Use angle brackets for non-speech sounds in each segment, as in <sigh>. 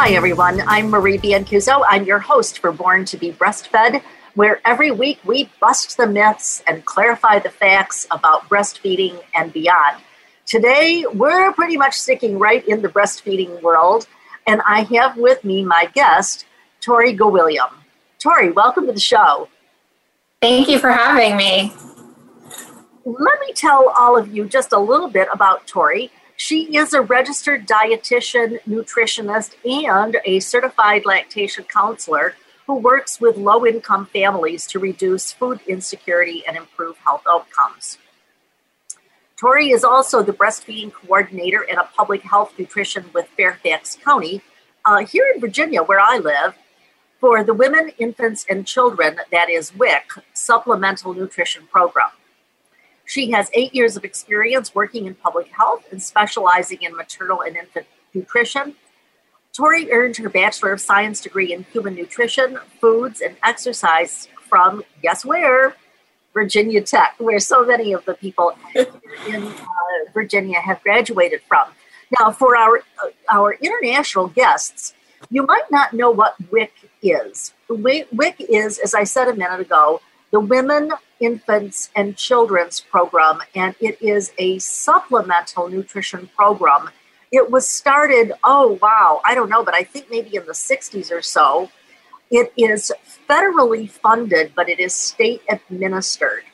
Hi, everyone. I'm Marie Biancuzzo. I'm your host for Born to be Breastfed, where every week we bust the myths and clarify the facts about breastfeeding and beyond. Today, we're pretty much sticking right in the breastfeeding world, and I have with me my guest, Tori Gwilliam. Tori, welcome to the show. Thank you for having me. Let me tell all of you just a little bit about Tori. She is a registered dietitian, nutritionist, and a certified lactation counselor who works with low income families to reduce food insecurity and improve health outcomes. Tori is also the breastfeeding coordinator and a public health nutrition with Fairfax County uh, here in Virginia, where I live, for the Women, Infants, and Children, that is WIC, Supplemental Nutrition Program. She has eight years of experience working in public health and specializing in maternal and infant nutrition. Tori earned her Bachelor of Science degree in Human Nutrition, Foods, and Exercise from, guess where? Virginia Tech, where so many of the people <laughs> in uh, Virginia have graduated from. Now, for our, uh, our international guests, you might not know what WIC is. WIC is, as I said a minute ago, the Women, Infants, and Children's Program, and it is a supplemental nutrition program. It was started, oh wow, I don't know, but I think maybe in the 60s or so. It is federally funded, but it is state administered.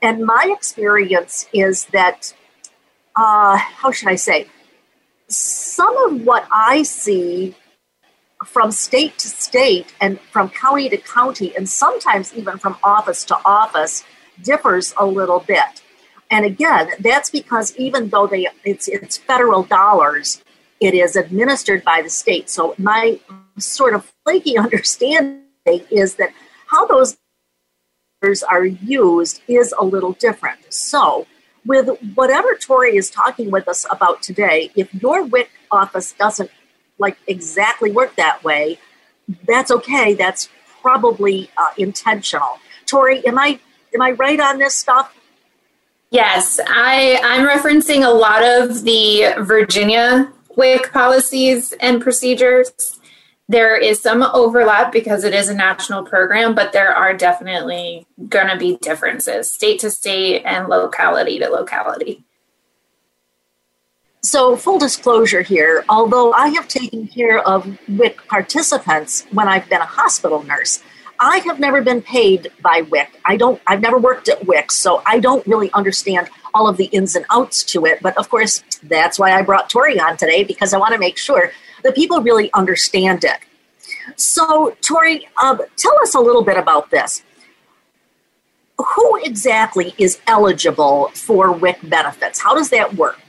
And my experience is that, uh, how should I say, some of what I see from state to state and from county to county, and sometimes even from office to office, differs a little bit. And again, that's because even though they it's it's federal dollars, it is administered by the state. So my sort of flaky <laughs> understanding is that how those dollars are used is a little different. So with whatever Tori is talking with us about today, if your WIC office doesn't like exactly work that way, that's okay. That's probably uh, intentional. Tori, am I am I right on this stuff? Yes, I I'm referencing a lot of the Virginia WIC policies and procedures. There is some overlap because it is a national program, but there are definitely going to be differences state to state and locality to locality. So, full disclosure here, although I have taken care of WIC participants when I've been a hospital nurse, I have never been paid by WIC. I don't I've never worked at WIC, so I don't really understand all of the ins and outs to it. But of course, that's why I brought Tori on today because I want to make sure that people really understand it. So, Tori, um, tell us a little bit about this. Who exactly is eligible for WIC benefits? How does that work?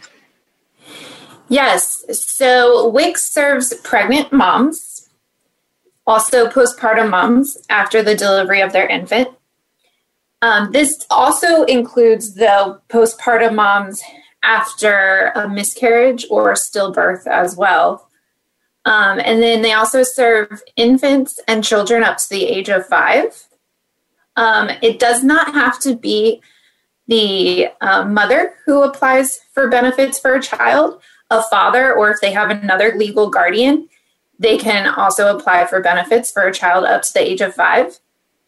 Yes. So WIC serves pregnant moms, also postpartum moms after the delivery of their infant. Um, this also includes the postpartum moms after a miscarriage or stillbirth as well. Um, and then they also serve infants and children up to the age of five. Um, it does not have to be the uh, mother who applies for benefits for a child a father or if they have another legal guardian, they can also apply for benefits for a child up to the age of five.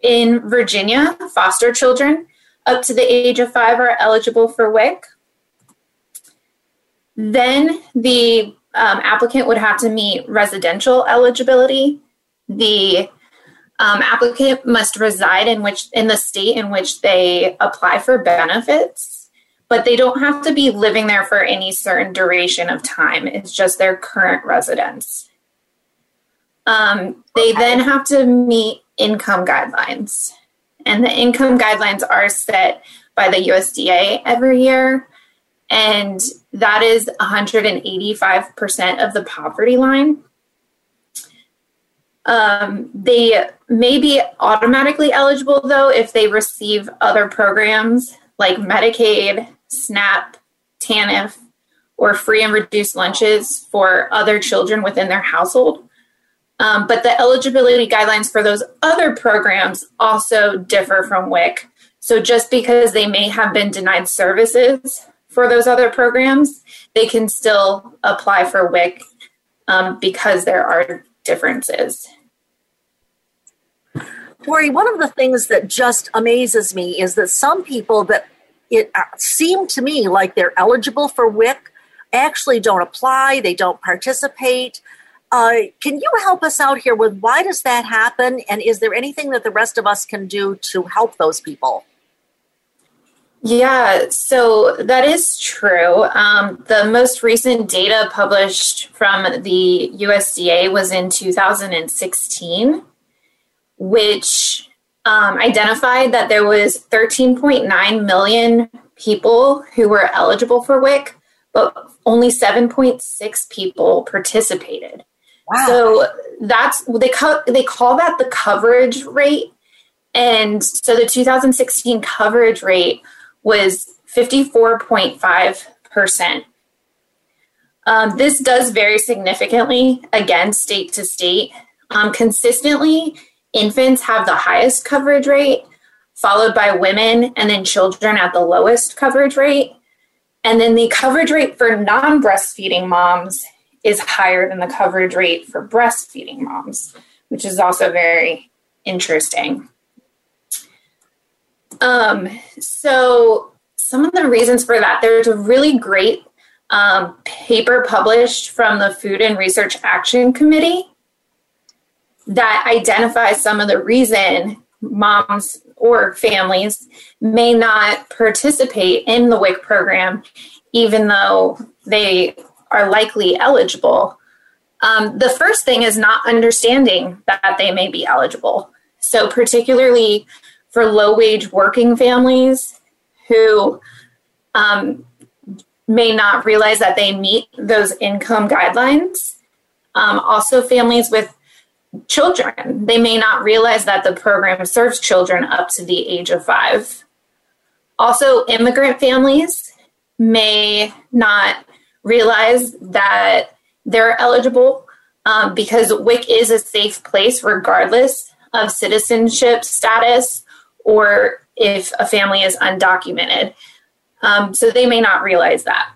In Virginia, foster children up to the age of five are eligible for WIC. Then the um, applicant would have to meet residential eligibility. The um, applicant must reside in which in the state in which they apply for benefits but they don't have to be living there for any certain duration of time. It's just their current residence. Um, they then have to meet income guidelines, and the income guidelines are set by the USDA every year, and that is 185% of the poverty line. Um, they may be automatically eligible, though, if they receive other programs like Medicaid, SNAP, TANF, or free and reduced lunches for other children within their household. Um, but the eligibility guidelines for those other programs also differ from WIC. So just because they may have been denied services for those other programs, they can still apply for WIC um, because there are differences. Tori, one of the things that just amazes me is that some people that it seemed to me like they're eligible for WIC actually don't apply, they don't participate. Uh, can you help us out here with why does that happen, and is there anything that the rest of us can do to help those people? Yeah, so that is true. Um, the most recent data published from the USDA was in 2016, which um, identified that there was 13.9 million people who were eligible for WIC, but only 7.6 people participated. Wow. So that's they co- they call that the coverage rate, and so the 2016 coverage rate was 54.5%. Um, this does vary significantly, again, state to state. Um, consistently, infants have the highest coverage rate, followed by women and then children at the lowest coverage rate. And then the coverage rate for non breastfeeding moms is higher than the coverage rate for breastfeeding moms, which is also very interesting. Um, so some of the reasons for that, there's a really great um, paper published from the Food and Research Action Committee that identifies some of the reason moms or families may not participate in the WIC program, even though they are likely eligible. Um, the first thing is not understanding that they may be eligible. So, particularly for low wage working families who um, may not realize that they meet those income guidelines. Um, also, families with children, they may not realize that the program serves children up to the age of five. Also, immigrant families may not realize that they're eligible um, because WIC is a safe place regardless of citizenship status or if a family is undocumented. Um, so they may not realize that.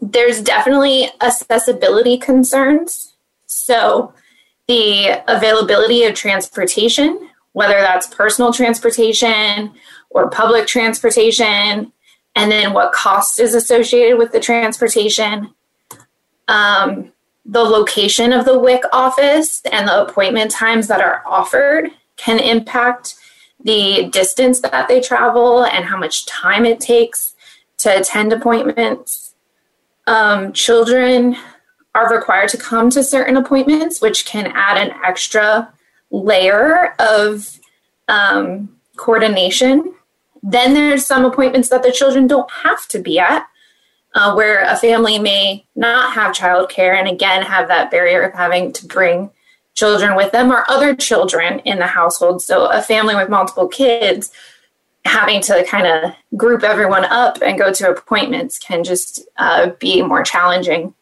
There's definitely accessibility concerns. So the availability of transportation, whether that's personal transportation or public transportation, and then what cost is associated with the transportation. Um, the location of the WIC office and the appointment times that are offered can impact the distance that they travel and how much time it takes to attend appointments. Um, children are required to come to certain appointments, which can add an extra layer of um, coordination. Then there's some appointments that the children don't have to be at, uh, where a family may not have childcare and again have that barrier of having to bring children with them or other children in the household. So a family with multiple kids having to kind of group everyone up and go to appointments can just uh, be more challenging.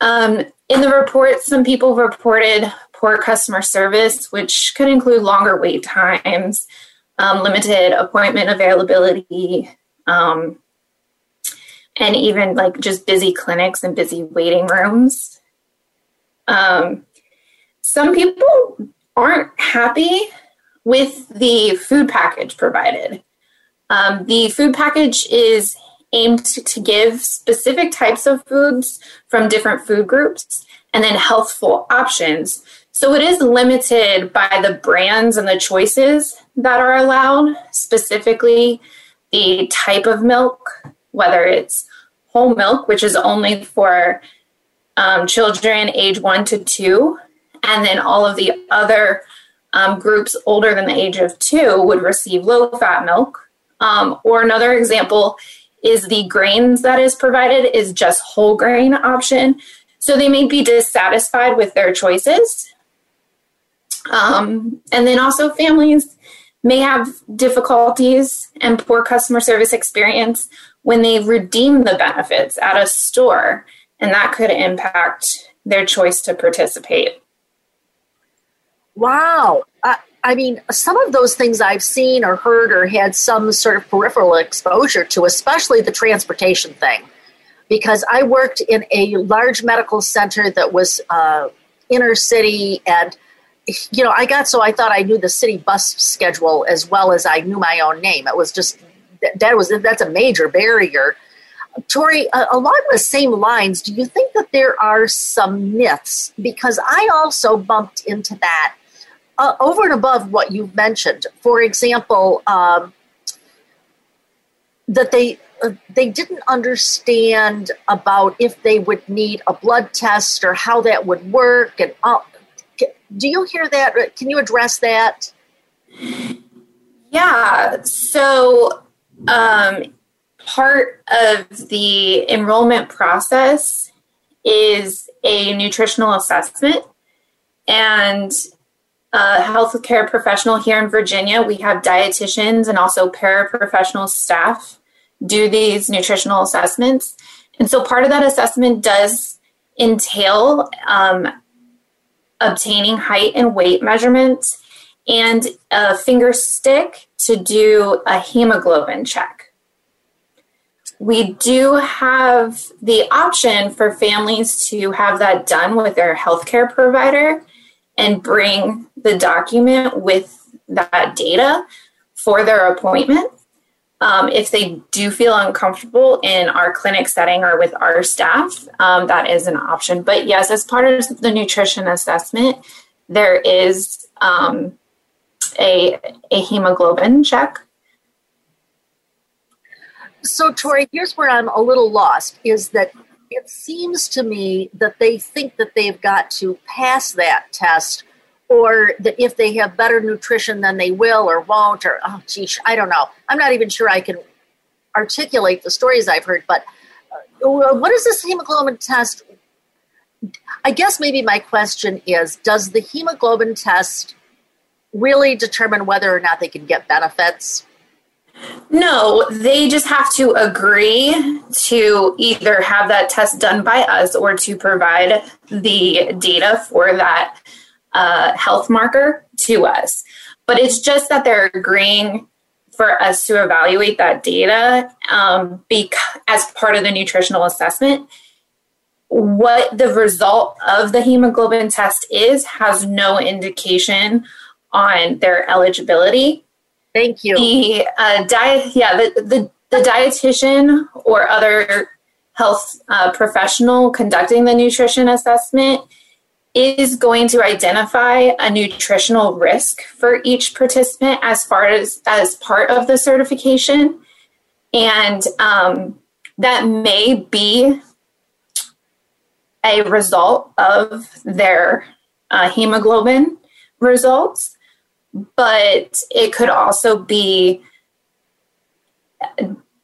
Um, in the report, some people reported poor customer service, which could include longer wait times, um, limited appointment availability, um, and even like just busy clinics and busy waiting rooms. Um, some people aren't happy with the food package provided. Um, the food package is aimed to give specific types of foods from different food groups and then healthful options. So it is limited by the brands and the choices that are allowed, specifically the type of milk, whether it's whole milk, which is only for um, children age one to two, and then all of the other um, groups older than the age of two would receive low fat milk. Um, or another example is the grains that is provided is just whole grain option. So they may be dissatisfied with their choices Um, and then also, families may have difficulties and poor customer service experience when they redeem the benefits at a store, and that could impact their choice to participate. Wow. Uh, I mean, some of those things I've seen or heard or had some sort of peripheral exposure to, especially the transportation thing, because I worked in a large medical center that was uh, inner city and you know, I got so I thought I knew the city bus schedule as well as I knew my own name. It was just that was that's a major barrier. Tori, along the same lines, do you think that there are some myths? Because I also bumped into that uh, over and above what you've mentioned. For example, um, that they uh, they didn't understand about if they would need a blood test or how that would work, and uh, do you hear that? Can you address that? Yeah. So, um, part of the enrollment process is a nutritional assessment. And a healthcare professional here in Virginia, we have dietitians and also paraprofessional staff do these nutritional assessments. And so part of that assessment does entail um, obtaining height and weight measurements and a finger stick to do a hemoglobin check. We do have the option for families to have that done with their healthcare provider and bring the document with that data for their appointment. Um, if they do feel uncomfortable in our clinic setting or with our staff, um, that is an option. But yes, as part of the nutrition assessment, there is um, a, a hemoglobin check. So, Tori, here's where I'm a little lost is that it seems to me that they think that they've got to pass that test or that if they have better nutrition then they will or won't or oh geez i don't know. I'm not even sure i can articulate the stories i've heard but uh, what is this hemoglobin test? I guess maybe my question is does the hemoglobin test really determine whether or not they can get benefits no, they just have to agree to either have that test done by us or to provide the data for that uh, health marker to us. But it's just that they're agreeing for us to evaluate that data um, bec- as part of the nutritional assessment. What the result of the hemoglobin test is has no indication on their eligibility. Thank you. The uh, diet, yeah, the, the, the dietitian or other health uh, professional conducting the nutrition assessment is going to identify a nutritional risk for each participant as far as as part of the certification and um, that may be a result of their uh, hemoglobin results but it could also be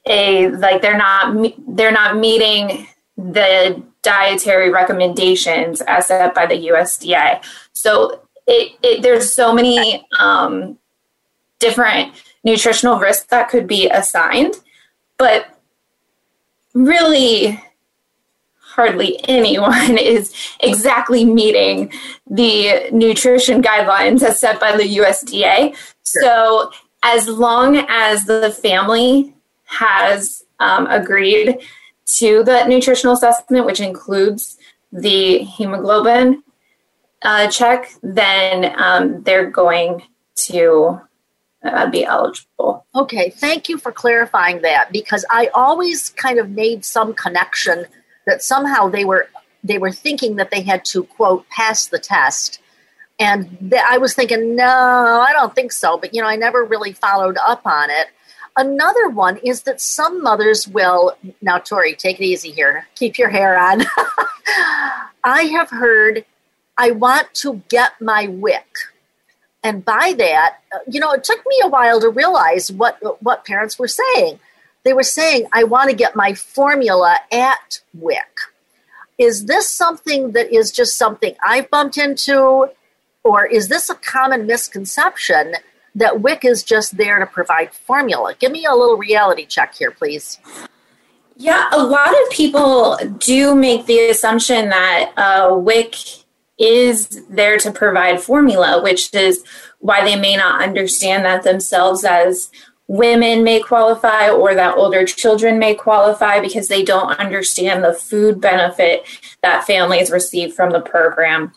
a like they're not they're not meeting the dietary recommendations as set by the USDA. So it, it there's so many um, different nutritional risks that could be assigned, but really hardly anyone <laughs> is exactly meeting the nutrition guidelines as set by the USDA. Sure. So as long as the family has um, agreed to the nutritional assessment, which includes the hemoglobin uh, check, then um, they're going to uh, be eligible. Okay, thank you for clarifying that because I always kind of made some connection that somehow they were they were thinking that they had to quote pass the test and th- i was thinking no i don't think so but you know i never really followed up on it Another one is that some mothers will, now, Tori, take it easy here, keep your hair on. <laughs> I have heard, I want to get my WIC. And by that, uh, you know, it took me a while to realize what, what parents were saying. They were saying, I want to get my formula at WIC. Is this something that is just something I've bumped into? or is this a common misconception that WIC is just there to provide formula? Give me a little reality check here, please. Yeah, a lot of people do make the assumption that uh, WIC is there to provide formula, which is why they may not understand that themselves as women may qualify or that older children may qualify because they don't understand the food benefit that families receive from the program.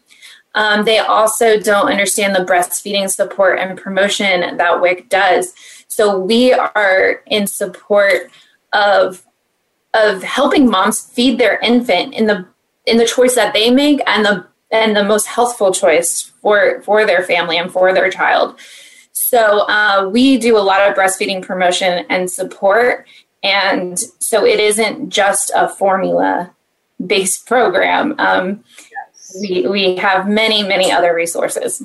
Um, they also don't understand the breastfeeding support and promotion that WIC does. So we are in support of of helping moms feed their infant in the in the choice that they make and the and the most healthful choice for for their family and for their child. So uh, we do a lot of breastfeeding promotion and support, and so it isn't just a formula based program. Um, yes. We we have many many other resources.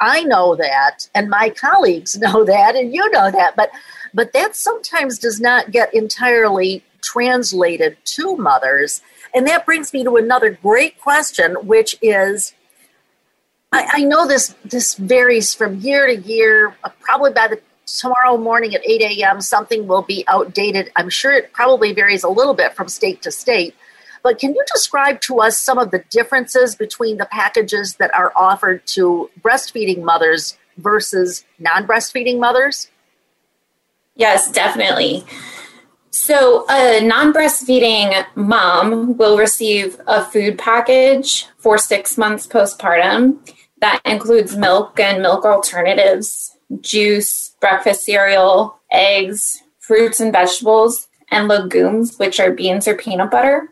I know that, and my colleagues <laughs> know that, and you know that, but but that sometimes does not get entirely translated to mothers. And that brings me to another great question, which is I, I know this this varies from year to year. Uh, probably by the tomorrow morning at 8 a.m., something will be outdated. I'm sure it probably varies a little bit from state to state. But can you describe to us some of the differences between the packages that are offered to breastfeeding mothers versus non breastfeeding mothers? Yes, definitely. So, a non breastfeeding mom will receive a food package for six months postpartum that includes milk and milk alternatives, juice, breakfast cereal, eggs, fruits and vegetables, and legumes, which are beans or peanut butter.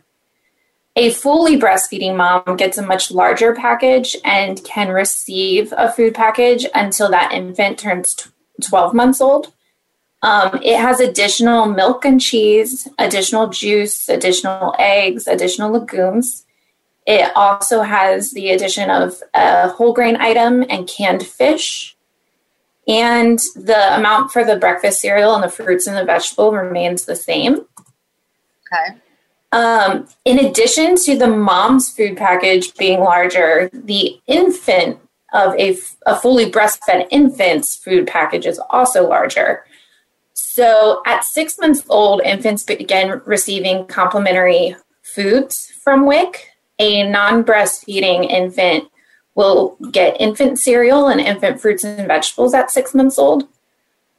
A fully breastfeeding mom gets a much larger package and can receive a food package until that infant turns 12 months old. Um, it has additional milk and cheese, additional juice, additional eggs, additional legumes. It also has the addition of a whole grain item and canned fish. And the amount for the breakfast cereal and the fruits and the vegetable remains the same. Okay. Um, in addition to the mom's food package being larger, the infant of a, a fully breastfed infant's food package is also larger. So at six months old, infants begin receiving complementary foods from WIC. A non breastfeeding infant will get infant cereal and infant fruits and vegetables at six months old.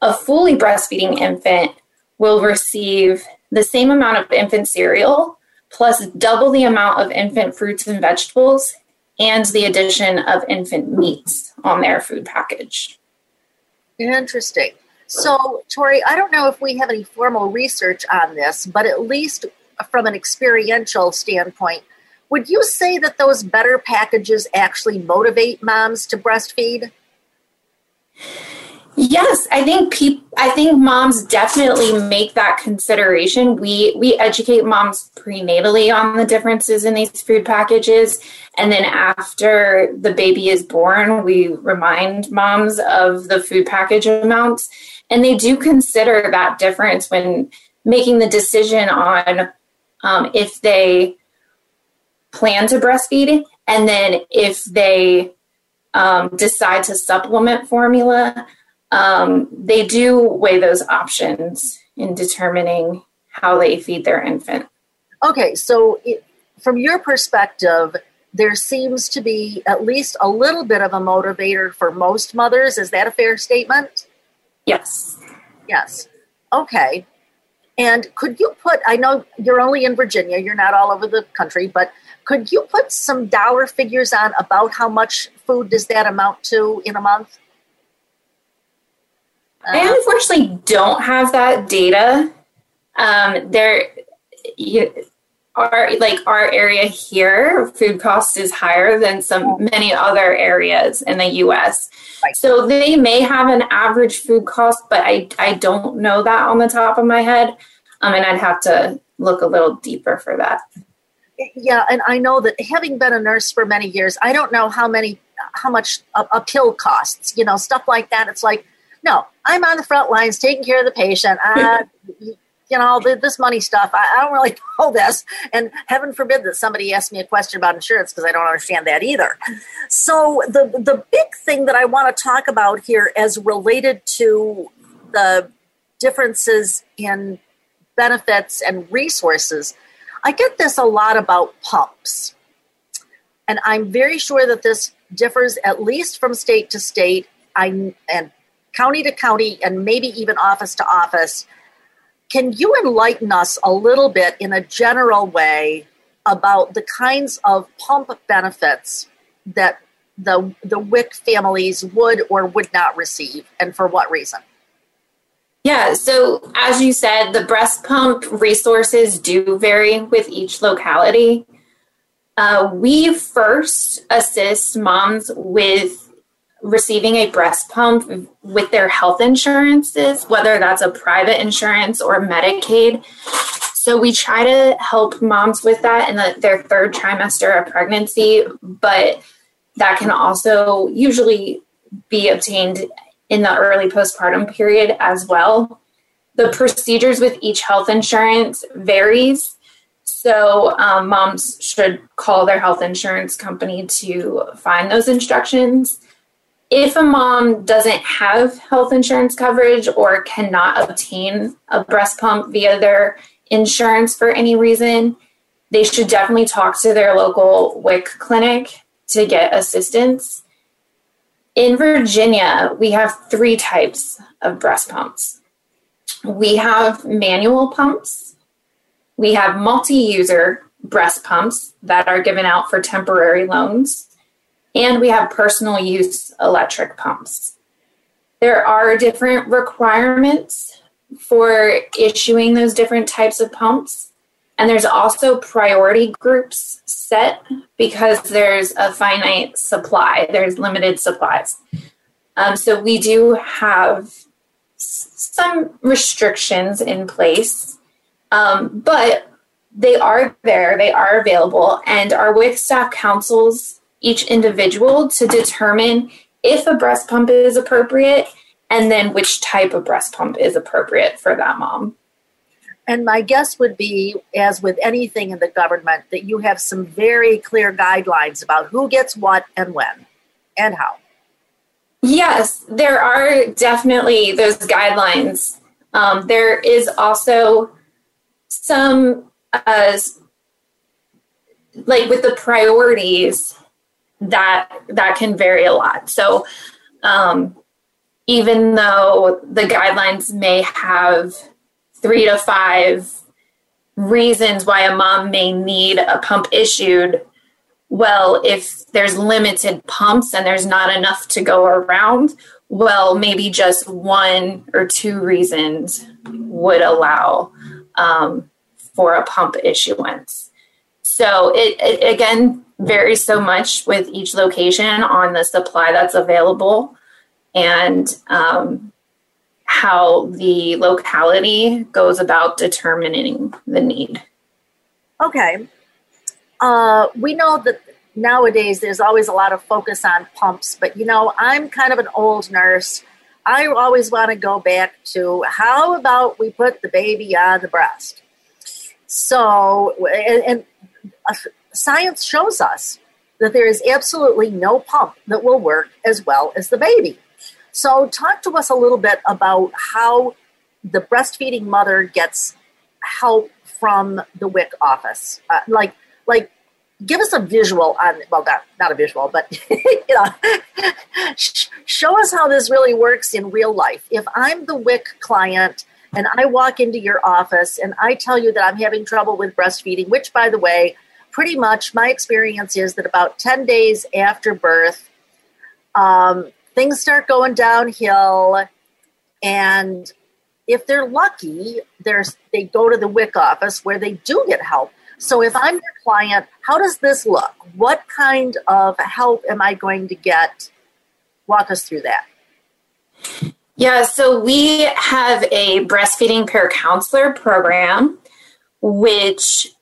A fully breastfeeding infant will receive the same amount of infant cereal plus double the amount of infant fruits and vegetables and the addition of infant meats on their food package. Interesting. So, Tori, I don't know if we have any formal research on this, but at least from an experiential standpoint, would you say that those better packages actually motivate moms to breastfeed? Yes, I think peop- I think moms definitely make that consideration. We we educate moms prenatally on the differences in these food packages and then after the baby is born, we remind moms of the food package amounts and they do consider that difference when making the decision on um, if they plan to breastfeed and then if they um, decide to supplement formula um, they do weigh those options in determining how they feed their infant okay so it, from your perspective there seems to be at least a little bit of a motivator for most mothers is that a fair statement Yes. Yes. Okay. And could you put, I know you're only in Virginia, you're not all over the country, but could you put some dollar figures on about how much food does that amount to in a month? I unfortunately don't have that data. Um, there, you, our like our area here, food cost is higher than some many other areas in the U.S. Right. So they may have an average food cost, but I I don't know that on the top of my head, um, and I'd have to look a little deeper for that. Yeah, and I know that having been a nurse for many years, I don't know how many how much a, a pill costs. You know, stuff like that. It's like, no, I'm on the front lines taking care of the patient. Uh, <laughs> you know, this money stuff, I, I don't really <laughs> know this. And heaven forbid that somebody asks me a question about insurance because I don't understand that either. So, the, the big thing that I want to talk about here as related to the differences in benefits and resources, I get this a lot about pumps. And I'm very sure that this differs at least from state to state I, and county to county and maybe even office to office can you enlighten us a little bit in a general way about the kinds of pump benefits that the the WIC families would or would not receive and for what reason? Yeah, so as you said, the breast pump resources do vary with each locality. Uh, we first assist moms with receiving a breast pump with their health insurances, whether that's a private insurance or Medicaid. So we try to help moms with that in the, their third trimester of pregnancy, but that can also usually be obtained in the early postpartum period as well. The procedures with each health insurance varies. So, um, moms should call their health insurance company to find those instructions if a mom doesn't have health insurance coverage or cannot obtain a breast pump via their insurance for any reason, they should definitely talk to their local WIC clinic to get assistance. In Virginia, we have three types of breast pumps. We have manual pumps, we have multi user breast pumps that are given out for temporary loans, and we have personal use electric pumps. There are different requirements for issuing those different types of pumps. And there's also priority groups set because there's a finite supply, there's limited supplies. Um, so we do have some restrictions in place, um, but they are there, they are available, and our WIC staff counsels each individual to determine if a breast pump is appropriate and then which type of breast pump is appropriate for that mom. And my guess would be, as with anything in the government, that you have some very clear guidelines about who gets what and when and how. Yes, there are definitely those guidelines. Um, there is also some, uh, like with the priorities, that that can vary a lot. So um, even though the guidelines may have three to five reasons why a mom may need a pump issued, well, if there's limited pumps and there's not enough to go around, well, maybe just one or two reasons would allow um, for a pump issuance. So it, it again varies so much with each location on the supply that's available and um, how the locality goes about determining the need. Okay. Uh, we know that nowadays there's always a lot of focus on pumps, but you know, I'm kind of an old nurse. I always want to go back to how about we put the baby on the breast? So, and, and science shows us that there is absolutely no pump that will work as well as the baby. So, talk to us a little bit about how the breastfeeding mother gets help from the WIC office. Uh, like, like, give us a visual on. Well, not not a visual, but <laughs> you know, <laughs> show us how this really works in real life. If I'm the WIC client and I walk into your office and I tell you that I'm having trouble with breastfeeding, which, by the way, pretty much my experience is that about 10 days after birth, um, things start going downhill. And if they're lucky, there's, they go to the WIC office where they do get help. So if I'm your client, how does this look? What kind of help am I going to get? Walk us through that. Yeah, so we have a breastfeeding peer counselor program, which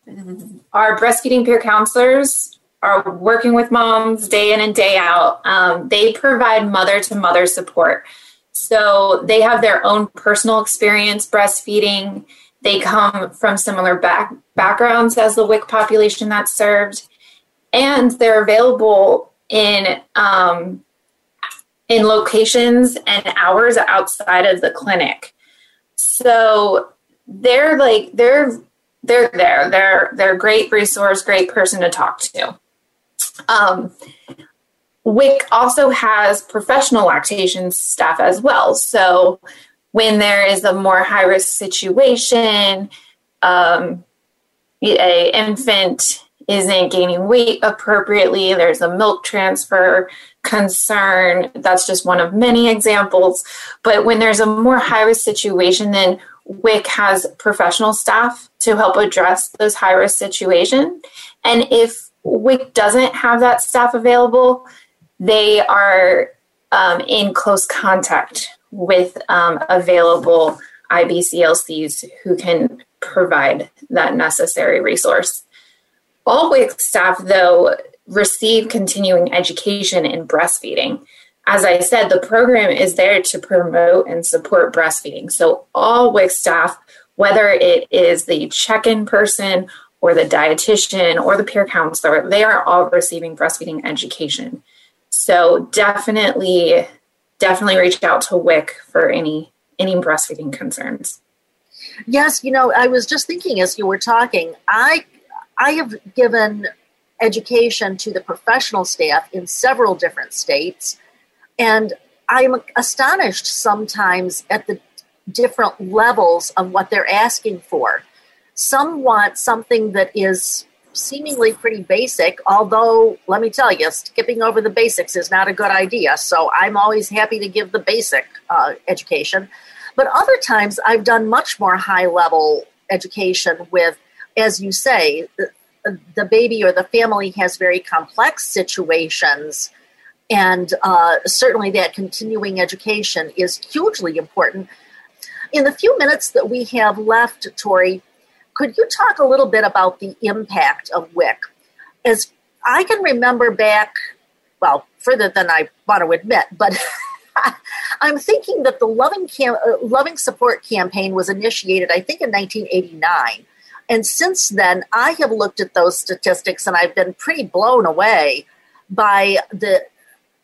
our breastfeeding peer counselors are working with moms day in and day out. Um, they provide mother to mother support. So they have their own personal experience breastfeeding. They come from similar back, backgrounds as the WIC population that's served, and they're available in um, in locations and hours outside of the clinic. So they're like they're they're there. They're they're great resource, great person to talk to. Um, WIC also has professional lactation staff as well. So when there is a more high risk situation, um, a infant isn't gaining weight appropriately, there's a milk transfer concern. That's just one of many examples. But when there's a more high risk situation, then WIC has professional staff to help address those high risk situations. And if WIC doesn't have that staff available, they are um, in close contact with um, available IBCLCs who can provide that necessary resource. All WIC staff, though, receive continuing education in breastfeeding. As I said, the program is there to promote and support breastfeeding. So, all WIC staff, whether it is the check in person or the dietitian or the peer counselor, they are all receiving breastfeeding education. So, definitely, definitely reach out to WIC for any any breastfeeding concerns. Yes, you know, I was just thinking as you were talking, I I have given education to the professional staff in several different states. And I'm astonished sometimes at the different levels of what they're asking for. Some want something that is seemingly pretty basic, although, let me tell you, skipping over the basics is not a good idea. So I'm always happy to give the basic uh, education. But other times I've done much more high level education with, as you say, the baby or the family has very complex situations. And uh, certainly that continuing education is hugely important. In the few minutes that we have left, Tori, could you talk a little bit about the impact of WIC? As I can remember back, well, further than I want to admit, but <laughs> I'm thinking that the Loving, Cam- uh, Loving Support campaign was initiated, I think, in 1989. And since then, I have looked at those statistics and I've been pretty blown away by the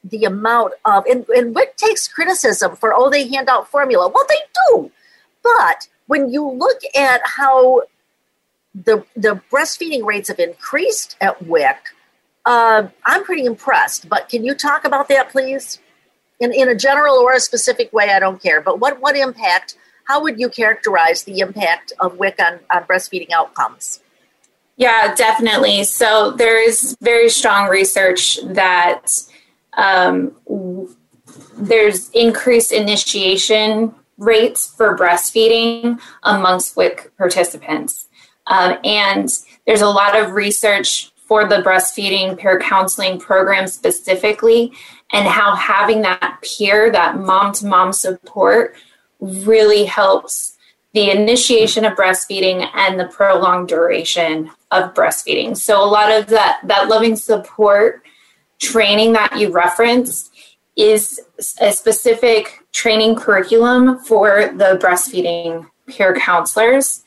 the amount of and, and WIC takes criticism for oh they hand out formula. Well they do. But when you look at how the the breastfeeding rates have increased at WIC, uh, I'm pretty impressed. But can you talk about that, please? In in a general or a specific way, I don't care. But what what impact how would you characterize the impact of WIC on, on breastfeeding outcomes? Yeah, definitely. So there is very strong research that um, there's increased initiation rates for breastfeeding amongst WIC participants. Um, and there's a lot of research for the breastfeeding peer counseling program specifically, and how having that peer, that mom to mom support, really helps the initiation of breastfeeding and the prolonged duration of breastfeeding. So a lot of that that loving support training that you referenced is a specific training curriculum for the breastfeeding peer counselors.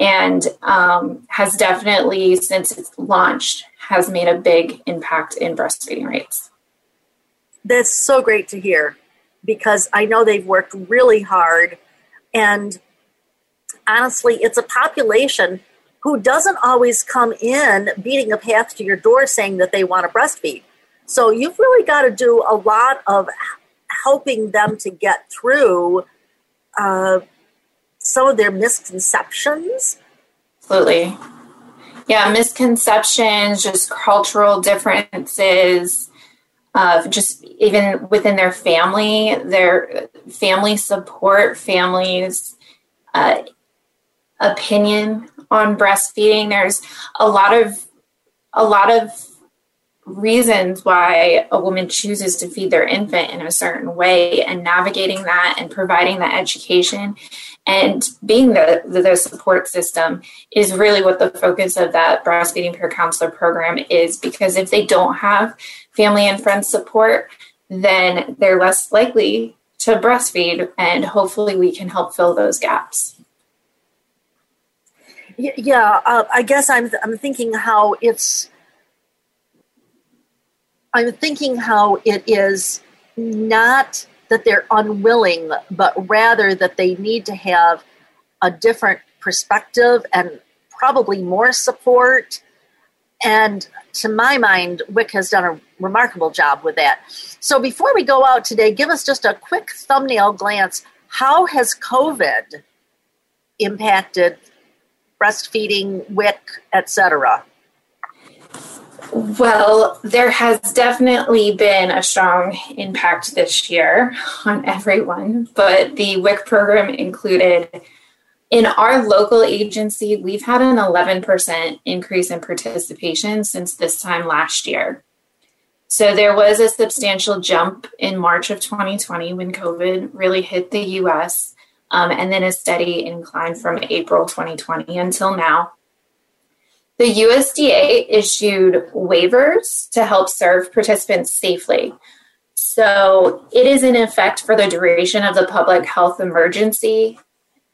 And um, has definitely since it's launched has made a big impact in breastfeeding rates. That's so great to hear because I know they've worked really hard. And honestly, it's a population who doesn't always come in beating a path to your door saying that they want to breastfeed. So you've really got to do a lot of helping them to get through uh, some of their misconceptions. Absolutely. Yeah, misconceptions, just cultural differences, uh, just even within their family, their family support, families' uh, opinion on breastfeeding. There's a lot of a lot of reasons why a woman chooses to feed their infant in a certain way and navigating that and providing that education and being the, the, support system is really what the focus of that breastfeeding peer counselor program is because if they don't have family and friends support then they're less likely to breastfeed and hopefully we can help fill those gaps Yeah, uh, I guess I'm I'm thinking how it's. I'm thinking how it is not that they're unwilling, but rather that they need to have a different perspective and probably more support. And to my mind, WIC has done a remarkable job with that. So before we go out today, give us just a quick thumbnail glance. How has COVID impacted breastfeeding, WIC, etc.? Well, there has definitely been a strong impact this year on everyone, but the WIC program included. In our local agency, we've had an 11% increase in participation since this time last year. So there was a substantial jump in March of 2020 when COVID really hit the US, um, and then a steady incline from April 2020 until now. The USDA issued waivers to help serve participants safely. So it is in effect for the duration of the public health emergency.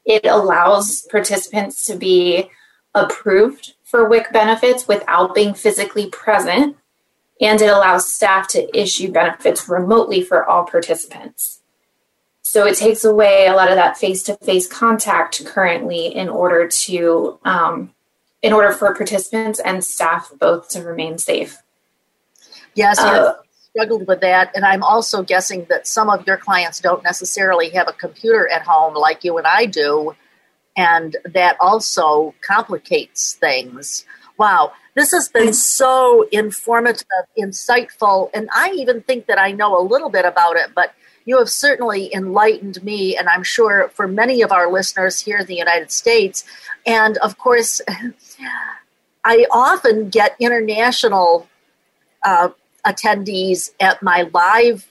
It allows participants to be approved for WIC benefits without being physically present, and it allows staff to issue benefits remotely for all participants. So it takes away a lot of that face to face contact currently in order to um, in order for participants and staff both to remain safe. Yes, uh, struggled with that, and I'm also guessing that some of your clients don't necessarily have a computer at home like you and I do, and that also complicates things. Wow, this has been so informative, insightful, and I even think that I know a little bit about it, but you have certainly enlightened me, and I'm sure for many of our listeners here in the United States. And of course, I often get international uh, attendees at my live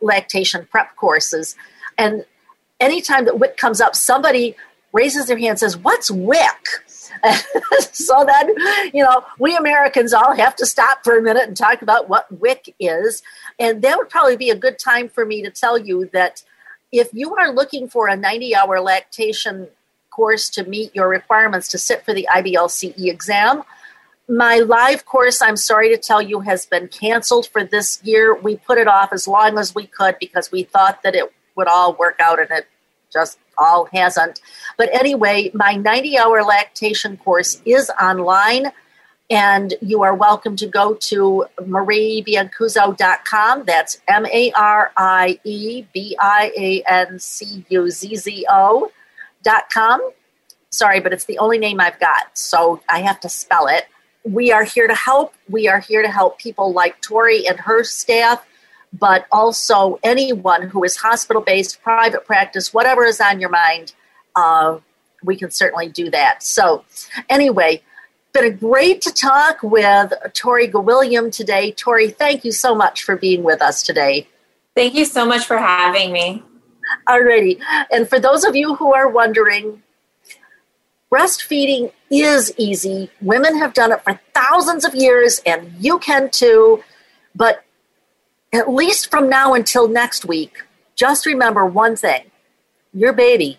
lactation prep courses. And anytime that WIC comes up, somebody raises their hand and says, What's WIC? <laughs> so then, you know, we Americans all have to stop for a minute and talk about what WIC is. And that would probably be a good time for me to tell you that if you are looking for a 90 hour lactation course to meet your requirements to sit for the IBLCE exam, my live course, I'm sorry to tell you, has been canceled for this year. We put it off as long as we could because we thought that it would all work out and it just all hasn't. But anyway, my 90 hour lactation course is online. And you are welcome to go to mariebiancuzzo.com. That's M A R I E B I A N C U Z Z O.com. Sorry, but it's the only name I've got, so I have to spell it. We are here to help. We are here to help people like Tori and her staff but also anyone who is hospital based, private practice, whatever is on your mind, uh, we can certainly do that. So, anyway, been a great to talk with Tori Gwilliam today. Tori, thank you so much for being with us today. Thank you so much for having me. Alrighty. And for those of you who are wondering, breastfeeding is easy. Women have done it for thousands of years, and you can too. But at least from now until next week, just remember one thing your baby